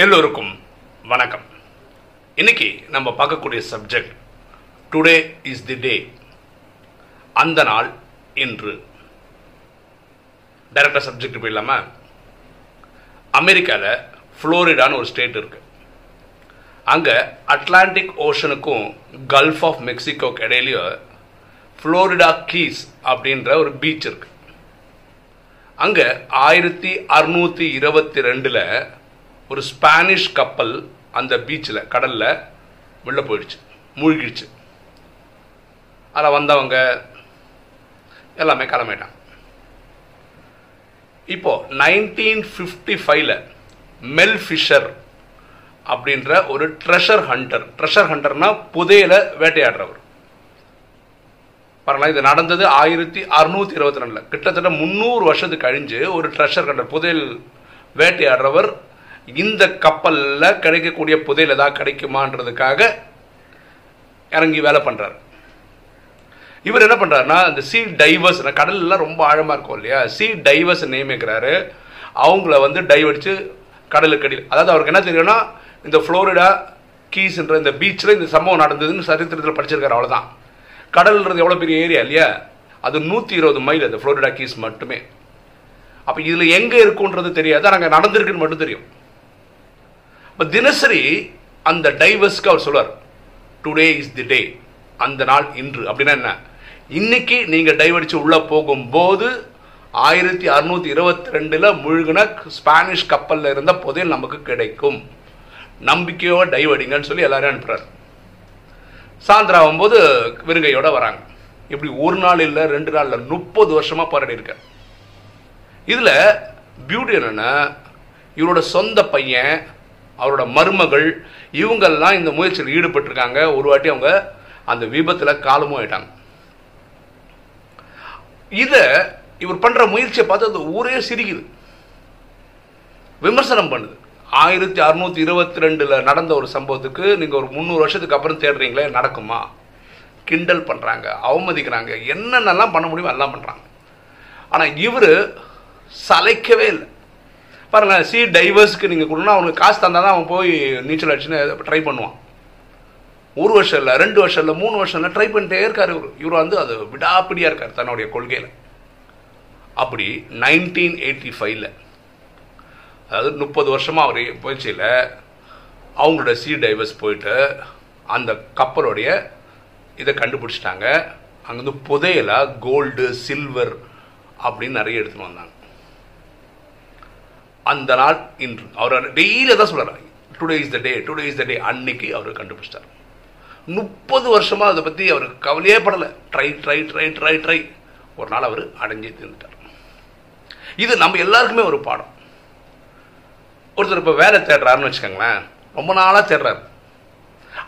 எல்லோருக்கும் வணக்கம். இன்னைக்கு நம்ம பார்க்கக்கூடிய subject today is the day அந்த நாள் இன்று. டைரக்டாக சப்ஜெக்ட் போயிடலாமா? அமெரிக்காவில் ஃப்ளோரிடான்னு ஒரு ஸ்டேட் இருக்கு. அங்கே அட்லாண்டிக் ஓஷனுக்கும் கல்ஃப் ஆஃப் மெக்சிகோக்கு இடையிலையும் ஃப்ளோரிடா கீஸ் அப்படின்ற ஒரு பீச் இருக்கு. அங்கே ஆயிரத்தி அறுநூற்றி இருபத்தி ரெண்டில் ஒரு ஸ்பானிஷ் கப்பல் அந்த பீச்சில் கடலில் வெளில போயிடுச்சு மூழ்கிடுச்சு. அதில் வந்தவங்க எல்லாமே கிளம்பிட்டாங்க. இப்போ நைன்டீன் ஃபிஃப்டி ஃபைவ்ல மெல் ஃபிஷர் அப்படின்ற ஒரு ட்ரெஷர் ஹண்டர் ட்ரெஷர் ஹண்டர்னா புதையில வேட்டையாடுறவர். பாருங்களா இது நடந்தது ஆயிரத்தி அறுநூத்தி இருபத்தி ரெண்டுல. கிட்டத்தட்ட முந்நூறு வருஷத்துக்கு கழிஞ்சு ஒரு ட்ரெஷர் ஹண்டர் புதையல் வேட்டையாடுறவர் இந்த கப்பலில் கிடைக்கக்கூடிய புதையில் ஏதாவது கிடைக்குமான்றதுக்காக இறங்கி வேலை பண்ணுறாரு இவர் என்ன பண்ணுறாருனா இந்த சி டைவர்ஸ் கடல்லாம் ரொம்ப ஆழமாக இருக்கும் இல்லையா? சி டைவர்ஸ் நியமிக்கிறாரு அவங்கள வந்து டைவ் அடித்து கடலுக்கு அடியில். அதாவது அவருக்கு என்ன தெரியும்னா இந்த ஃப்ளோரிடா கீஸ்ன்ற இந்த பீச்சில் இந்த சம்பவம் நடந்ததுன்னு சரித்திரத்தில் படிச்சிருக்காரு அவ்வளோதான் கடல்ன்றது எவ்வளோ பெரிய ஏரியா இல்லையா? அது நூற்றி இருபது மைல் அது ஃப்ளோரிடா கீஸ் மட்டுமே. அப்போ இதில் எங்கே இருக்குன்றது தெரியாது. நாங்கள் நடந்திருக்குன்னு மட்டும் தெரியும். இப்போ தினசரி அந்த டைவர்ஸ்க்கு அவர் சொல்வார் டுடே இஸ் தி டே அந்த நாள் இன்று. அப்படின்னா என்ன? இன்னைக்கு நீங்கள் டைவடிச்சு உள்ளே போகும்போது ஆயிரத்தி அறுநூத்தி இருபத்தி ரெண்டுல முழுகின ஸ்பானிஷ் கப்பலில் இருந்த புதையல் நமக்கு கிடைக்கும். நம்பிக்கையோட டைவ் அடிங்கன்னு சொல்லி எல்லாரும் அனுப்புறாரு. சாயந்தரம் ஆகும்போது விருங்கையோட வராங்க. இப்படி ஒரு நாள் இல்லை ரெண்டு நாள் இல்லை முப்பது வருஷமா போராடி இருக்க. இதுல பியூட்டி என்னன்னா இவரோட சொந்த பையன் அவரோட மருமகள் இவங்கெல்லாம் இந்த முயற்சியில் ஈடுபட்டிருக்காங்க. ஒரு வாட்டி அவங்க அந்த விபத்தில் காலமும் ஆயிட்டாங்க. இதை இவர் பண்ணுற முயற்சியை பார்த்து அந்த ஊரே சிரிக்குது. விமர்சனம் பண்ணுது. ஆயிரத்தி அறுநூத்தி இருபத்தி ரெண்டுல நடந்த ஒரு சம்பவத்துக்கு நீங்க ஒரு முந்நூறு வருஷத்துக்கு அப்புறம் தேடுறீங்களே நடக்குமா? கிண்டல் பண்றாங்க அவமதிக்கிறாங்க. என்னென்னலாம் பண்ண முடியுமோ எல்லாம் பண்றாங்க. ஆனா இவர் சலைக்கவே இல்லை. பாருங்க சி டைவர்ஸ்க்கு நீங்க கொடுனா அவனுக்கு காசு தந்தா தான் அவன் போய் நீச்சல் அடிச்சுன்னு ட்ரை பண்ணுவான். ஒரு வருஷம் இல்லை ரெண்டு வருஷம் இல்லை மூணு வருஷம் இல்லை ட்ரை பண்ணிட்டே இருக்காரு இவர். இவர் வந்து அது விடாப்பிடியா இருக்கார் தன்னுடைய கொள்கையில. அப்படி நைன்டீன் எயிட்டி ஃபைவ்ல அதாவது முப்பது வருஷமா அவர் போயிடுச்சியில் அவங்களோட சி டைவர்ஸ் போயிட்டு அந்த கப்பலுடைய இதை கண்டுபிடிச்சிட்டாங்க. அங்கேருந்து புதையலா கோல்டு சில்வர் அப்படின்னு நிறைய எடுத்துன்னு வந்தாங்க. அந்த நாள் இன்று. அவர் டெய்லி தான் சொல்கிறார் today is the day today is the day அன்னைக்கு அவர் கண்டுபிடிச்சிட்டார். முப்பது வருஷமாக அதை பற்றி அவர் கவலையே படலை. Try try try try try ஒரு நாள் அவர் அடைஞ்சே தீர்ந்துட்டார். இது நம்ம எல்லாருக்குமே ஒரு பாடம். ஒருத்தர் இப்போ வேலை தேடுறாருன்னு வச்சுக்கோங்களேன். ரொம்ப நாளாக தேடுறாரு.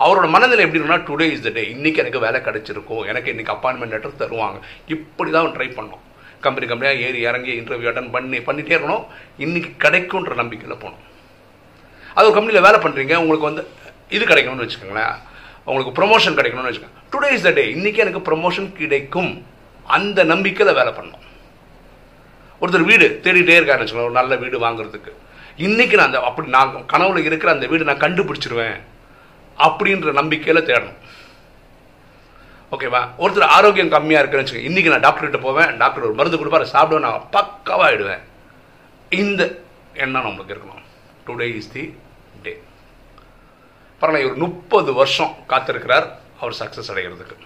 அவரோட மனநிலை எப்படி இருக்குன்னா டுடே இஸ் த டே இன்னைக்கு எனக்கு வேலை கிடச்சிருக்கும். எனக்கு இன்னைக்கு அப்பாயின்மெண்ட் லெட்டர் தருவாங்க. இப்படி தான் அவன் ட்ரை பண்ணோம். கம்பெனி கம்பெனியாக ஏறி இறங்கி இன்டர்வியூ அட்டன் பண்ணி பண்ணிகிட்டே இருக்கணும். இன்னைக்கு கிடைக்கும்ன்ற நம்பிக்கையில் போகணும். அது ஒரு கம்பெனியில் வேலை பண்ணுறீங்க உங்களுக்கு வந்து இது கிடைக்கணும்னு வச்சுக்கோங்களேன். உங்களுக்கு ப்ரொமோஷன் கிடைக்கணும்னு வச்சுக்கோங்க. டுடே இஸ் த டே இன்றைக்கி எனக்கு ப்ரொமோஷன் கிடைக்கும். அந்த நம்பிக்கையில் வேலை பண்ணணும். ஒருத்தர் வீடு தேடிட்டே இருக்காருன்னு வச்சுக்கோங்க ஒரு நல்ல வீடு வாங்குறதுக்கு. இன்றைக்கி நான் அந்த அப்படி நான் கனவுல இருக்கிற அந்த வீடு நான் கண்டுபிடிச்சிருவேன் அப்படின்ற நம்பிக்கையில் தேடணும். ஓகேவா ஒருத்தர் ஆரோக்கியம் கம்மியாக இருக்குன்னு வச்சுக்கோங்க இன்னைக்கு நான் டாக்டர்கிட்ட போவேன் டாக்டர் ஒரு மருந்து கொடுப்பாரு சாப்பிடுவேன் நான் பக்காவாக ஆயிடுவேன். இந்த எண்ணம் நம்மளுக்கு இருக்கணும். டுடே இஸ் தி டே பரவாயில்ல இவர் முப்பது வருஷம் காத்திருக்கிறார் அவர் சக்ஸஸ் அடைகிறதுக்கு.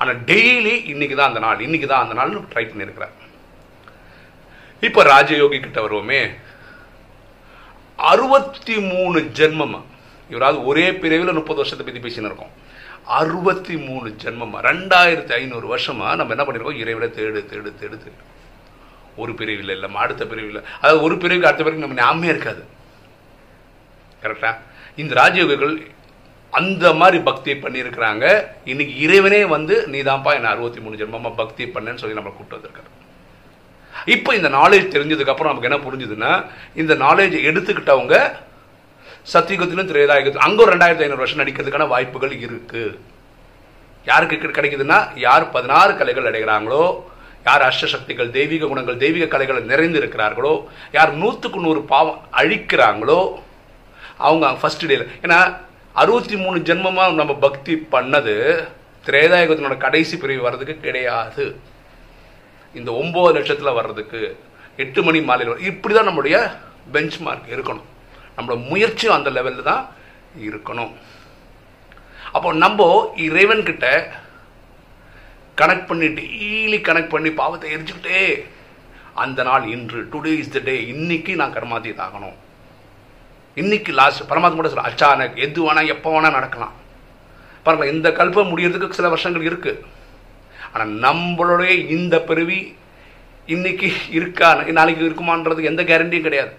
ஆனால் டெய்லி இன்னைக்கு தான் அந்த நாள் இன்னைக்கு தான் அந்த நாள்னு ட்ரை பண்ணியிருக்கிறார் இப்போ ராஜயோகி கிட்ட வருவோமே. அறுபத்தி மூணு ஜென்மம். இவராது ஒரே பிரிவில் முப்பது வருஷத்தை பற்றி பேசின்னு இருக்கோம். அறுபத்தி மூணு ஜென்மமாக ரெண்டாயிரத்தி ஐநூறு வருஷமா நம்ம என்ன பண்ணிருக்கோம்? இறைவனை தேடு தேடு தேடு தேடு. ஒரு பிரிவில் இல்லை அடுத்த பிரிவில் அதாவது ஒரு பிரிவுக்கு அடுத்த பிரிவு நம்ம ஞாபகமே இருக்காது. கரெக்டா இந்த ராஜயோகிகள் அந்த மாதிரி பக்தி பண்ணியிருக்கிறாங்க. இன்னைக்கு இறைவனே வந்து நீதான்ப்பா என்ன அறுபத்தி மூணு ஜென்மமா பக்தி பண்ணேன்னு சொல்லி நம்ம கூப்பிட்டு வந்திருக்காரு. இப்போ இந்த நாலேஜ் தெரிஞ்சதுக்கு அப்புறம் நமக்கு என்ன புரிஞ்சுதுன்னா இந்த நாலேஜ் எடுத்துக்கிட்டவங்க சத்தியுகத்திலும் திரேதாயுகத்திலும். அங்கே ஒரு ரெண்டாயிரத்தி ஐநூறு வருஷம் நடிக்கிறதுக்கான வாய்ப்புகள் இருக்கு. யாருக்கு கிடைக்குதுன்னா யார் பதினாறு கலைகள் அடைகிறாங்களோ யார் அஷ்டசக்திகள் தெய்வீக குணங்கள் தெய்வீக கலைகளை நிறைந்து இருக்கிறார்களோ யார் நூற்றுக்கு நூறு பாவம் அழிக்கிறாங்களோ அவங்க ஃபர்ஸ்ட் டேல ஏன்னா அறுபத்தி மூணு ஜென்மமாக நம்ம பக்தி பண்ணது திரேதாயுகத்தினோட கடைசி பிரிவு வர்றதுக்கு கிடையாது. இந்த ஒம்பது லட்சத்தில் வர்றதுக்கு எட்டு மணி மாலையில் வர இப்படி தான் நம்மளுடைய பெஞ்ச் மார்க் இருக்கணும். நம்மளோட முயற்சியும் அந்த லெவலில் தான் இருக்கணும். அப்போ நம்ம இறைவன்கிட்ட கனெக்ட் பண்ணி டெய்லி கனெக்ட் பண்ணி பாவத்தை எரிச்சுக்கிட்டே அந்த நாள் இன்று டுடே இஸ் த டே இன்னைக்கு நான் கர்மாதி ஆகணும். இன்னைக்கு லாஸ்ட் பரமாத்மா கூட சொல்ல அச்சானக் எது வேணால் எப்போ வேணால் நடக்கலாம். பாருங்களேன் இந்த கல்பம் முடியறதுக்கு சில வருஷங்கள் இருக்குது ஆனால் நம்மளுடைய இந்த பிறவி இன்னைக்கு இருக்கா நாளைக்கு இருக்குமான்றது எந்த கேரண்டியும் கிடையாது.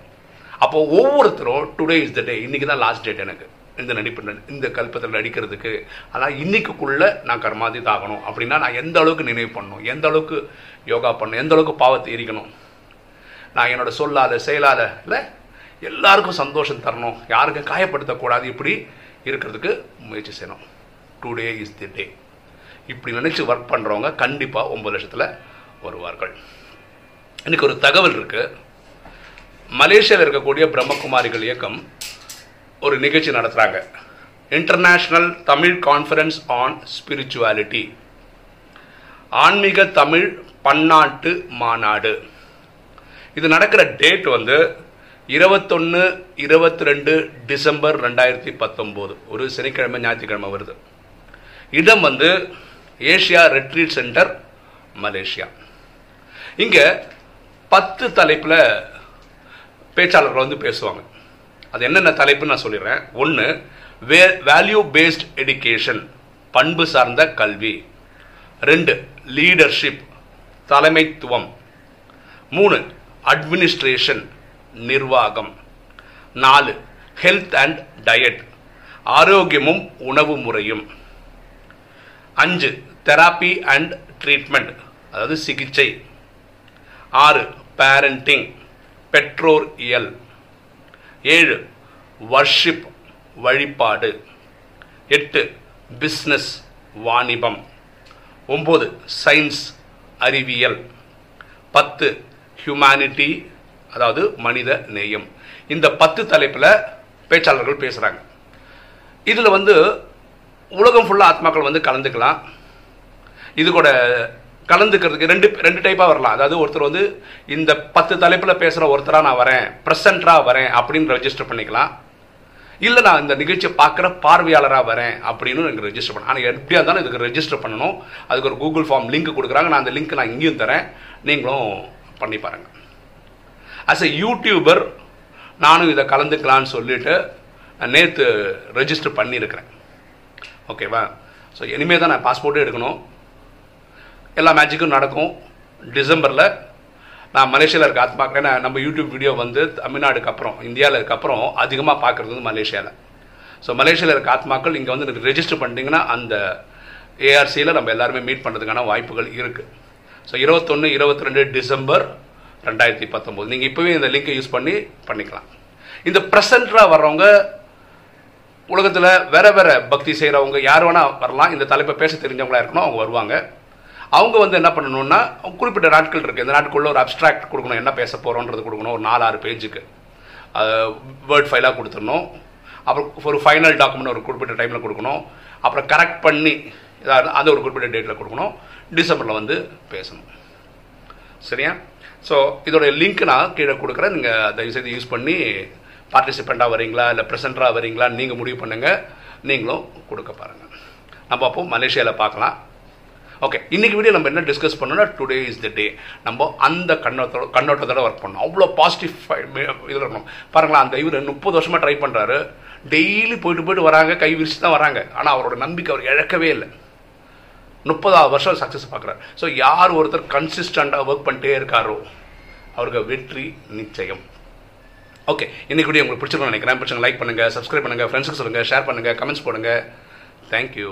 அப்போ ஒவ்வொருத்தரும் டுடே இஸ் த டே இன்னைக்கு தான் லாஸ்ட் டேட் எனக்கு. இந்த நடிப்பு இந்த கல்பத்தில் நடிக்கிறதுக்கு. அதான் இன்னைக்குள்ள நான் கர்மாதி தாகணும் அப்படின்னா நான் எந்த அளவுக்கு நினைவு பண்ணணும்? எந்த அளவுக்கு யோகா பண்ணணும்? எந்த அளவுக்கு பாவத்தை எரிக்கணும்? நான் என்னோட சொல்லாத செயலால இல்லை எல்லாருக்கும் சந்தோஷம் தரணும். யாருக்கும் காயப்படுத்தக்கூடாது இப்படி இருக்கிறதுக்கு முயற்சி செய்யணும். டுடே இஸ் தி டே இப்படி நினச்சி ஒர்க் பண்ணுறவங்க கண்டிப்பாக ஒம்பது லட்சத்தில் வருவார்கள். எனக்கு ஒரு தகவல் இருக்குது மலேசியாவில் இருக்கக்கூடிய பிரம்மகுமாரிகள் இயக்கம் ஒரு நிகழ்ச்சி நடத்துகிறாங்க international Tamil conference on spirituality ஆன்மீக தமிழ் பன்னாட்டு மாநாடு. இது நடக்கிற டேட் வந்து இருபத்தொன்று இருபத்தி ரெண்டு டிசம்பர் ரெண்டாயிரத்தி பத்தொம்போது. ஒரு சனிக்கிழமை ஞாயிற்றுக்கிழமை வருது. இடம் வந்து ஏஷியா ரெட்ரீட் சென்டர் மலேசியா. இங்கே பத்து தலைப்பில் பேச்சாளர்கள் வந்து பேசுவாங்க. அது என்னென்ன தலைப்புன்னு நான் சொல்லிடுறேன். ஒன்று வே வேல்யூ பேஸ்ட் எடுக்கேஷன் பண்பு சார்ந்த கல்வி. ரெண்டு லீடர்ஷிப் தலைமைத்துவம். மூணு அட்மினிஸ்ட்ரேஷன் நிர்வாகம். நாலு ஹெல்த் அண்ட் டயட் ஆரோக்கியமும் உணவு முறையும். அஞ்சு தெராப்பி அண்ட் ட்ரீட்மெண்ட் அதாவது சிகிச்சை. ஆறு பேரண்டிங் பெற்றோர் இயல். ஏழு வர்ஷிப் வழிபாடு. எட்டு பிஸ்னஸ் வாணிபம். ஒம்பது சயின்ஸ் அறிவியல். பத்து ஹியூமனிட்டி அதாவது மனித நேயம். இந்த பத்து தலைப்பில் பேச்சாளர்கள் பேசுகிறாங்க இதில் வந்து உலகம் ஃபுல்லாக ஆத்மாக்கள் வந்து கலந்துக்கலாம். இது கூட கலந்துக்கிறதுக்கு ரெண்டு ரெண்டு டைப்பாக வரலாம். அதாவது ஒருத்தர் வந்து இந்த பத்து தலைப்பில் பேசுகிற ஒருத்தராக நான் வரேன் ப்ரெசண்ட்டாக வரேன் அப்படின்னு ரெஜிஸ்டர் பண்ணிக்கலாம். இல்லை நான் இந்த நிகழ்ச்சியை பார்க்குற பார்வையாளராக வரேன் அப்படின்னு எனக்கு ரெஜிஸ்டர் பண்ண ஆனால் எப்படியா இருந்தாலும் இதுக்கு ரெஜிஸ்டர் பண்ணணும். அதுக்கு ஒரு கூகுள் ஃபார்ம் லிங்க் கொடுக்குறாங்க. நான் அந்த லிங்க் நான் இங்கேயும் தரேன். நீங்களும் பண்ணி பாருங்கள் அஸ் எ யூடியூபர் நானும் இதை கலந்துக்கலான்னு சொல்லிட்டு நேற்று ரெஜிஸ்டர் பண்ணியிருக்கிறேன். ஓகேவா ஸோ இனிமேல் தான் நான் பாஸ்போர்ட்டே எடுக்கணும். எல்லா மேட்சுக்கும் நடக்கும். டிசம்பரில் நான் மலேசியாவில் இருக்க ஆத்மாக்கள் ஏன்னா நம்ம யூடியூப் வீடியோ வந்து தமிழ்நாடுக்கு அப்புறம் இந்தியாவில் இருக்க அப்புறம் அதிகமாக பார்க்குறது வந்து மலேசியாவில் ஸோ மலேசியாவில் இருக்க ஆத்மாக்கள் இங்கே வந்து ரெஜிஸ்டர் பண்ணிட்டீங்கன்னா அந்த ஏஆர்சியில் நம்ம எல்லாருமே மீட் பண்ணுறதுக்கான வாய்ப்புகள் இருக்குது ஸோ இருபத்தொன்று இருபத்தி ரெண்டு டிசம்பர் ரெண்டாயிரத்தி பத்தொம்போது. நீங்கள் இப்போவே இந்த லிங்கை யூஸ் பண்ணி பண்ணிக்கலாம். இந்த ப்ரெசண்ட்டாக வர்றவங்க உலகத்தில் வேற வேற பக்தி செய்கிறவங்க யார் வேணால் வரலாம். இந்த தலைப்பை பேச தெரிஞ்சவங்களா இருக்கணும் அவங்க வருவாங்க. அவங்க வந்து என்ன பண்ணணும்னா குறிப்பிட்ட நாட்கள் இருக்குது இந்த நாட்டுக்குள்ள ஒரு அப்ட்ராக்ட் கொடுக்கணும். என்ன பேச போகிறோன்றது கொடுக்கணும். ஒரு நாலு ஆறு பேஜுக்கு வேர்ட் ஃபைலாக கொடுத்துடணும். அப்புறம் ஒரு ஃபைனல் டாக்குமெண்ட் ஒரு குறிப்பிட்ட டைமில் கொடுக்கணும். அப்புறம் கரெக்ட் பண்ணி அந்த ஒரு குறிப்பிட்ட டேட்டில் கொடுக்கணும். டிசம்பரில் வந்து பேசணும். சரியா? ஸோ இதோடைய லிங்க் நான் கீழே கொடுக்குறேன். நீங்கள் தயவுசெய்து யூஸ் பண்ணி பார்ட்டிசிபெண்ட்டாக வரீங்களா இல்லை ப்ரெசென்டராக வரீங்களா நீங்கள் முடிவு பண்ணுங்கள் நீங்களும் கொடுக்க பாருங்கள் நம்ம அப்போ மலேசியாவில் பார்க்கலாம். ஓகே இன்றைக்கி வீடியோ நம்ம என்ன டிஸ்கஸ் பண்ணோம்னா டுடே இஸ் த டே நம்ம அந்த கண்ணோட்டத்தோட கண்ணோட்டத்தோட ஒர்க் பண்ணோம். அவ்வளோ பாசிட்டிவ் இதில் இருக்கணும். பாருங்களா அந்த இவர் முப்பது வருஷமாக ட்ரை பண்ணுறாரு டெய்லி போயிட்டு போயிட்டு வராங்க கை விரிச்சு தான் வராங்க. ஆனால் அவரோட நம்பிக்கை அவர் இழக்கவே இல்லை. முப்பதாவது வருஷம் சக்ஸஸ் பார்க்குறாரு. ஸோ யார் ஒருத்தர் கன்சிஸ்டண்ட்டாக ஒர்க் பண்ணிட்டே இருக்காரோ அவருக்கு வெற்றி நிச்சயம். ஓகே இன்றைக்கி வீடியோ உங்களுக்கு பிடிச்சிருக்கோம் நினைக்கிறேன். பிடிச்சிங்க லைக் பண்ணுங்கள் சப்ஸ்கிரைப் பண்ணுங்கள் ஃப்ரெண்ட்ஸுக்கு சொல்லுங்கள் ஷேர் பண்ணுங்கள் கமெண்ட்ஸ் போடுங்க. தேங்க்யூ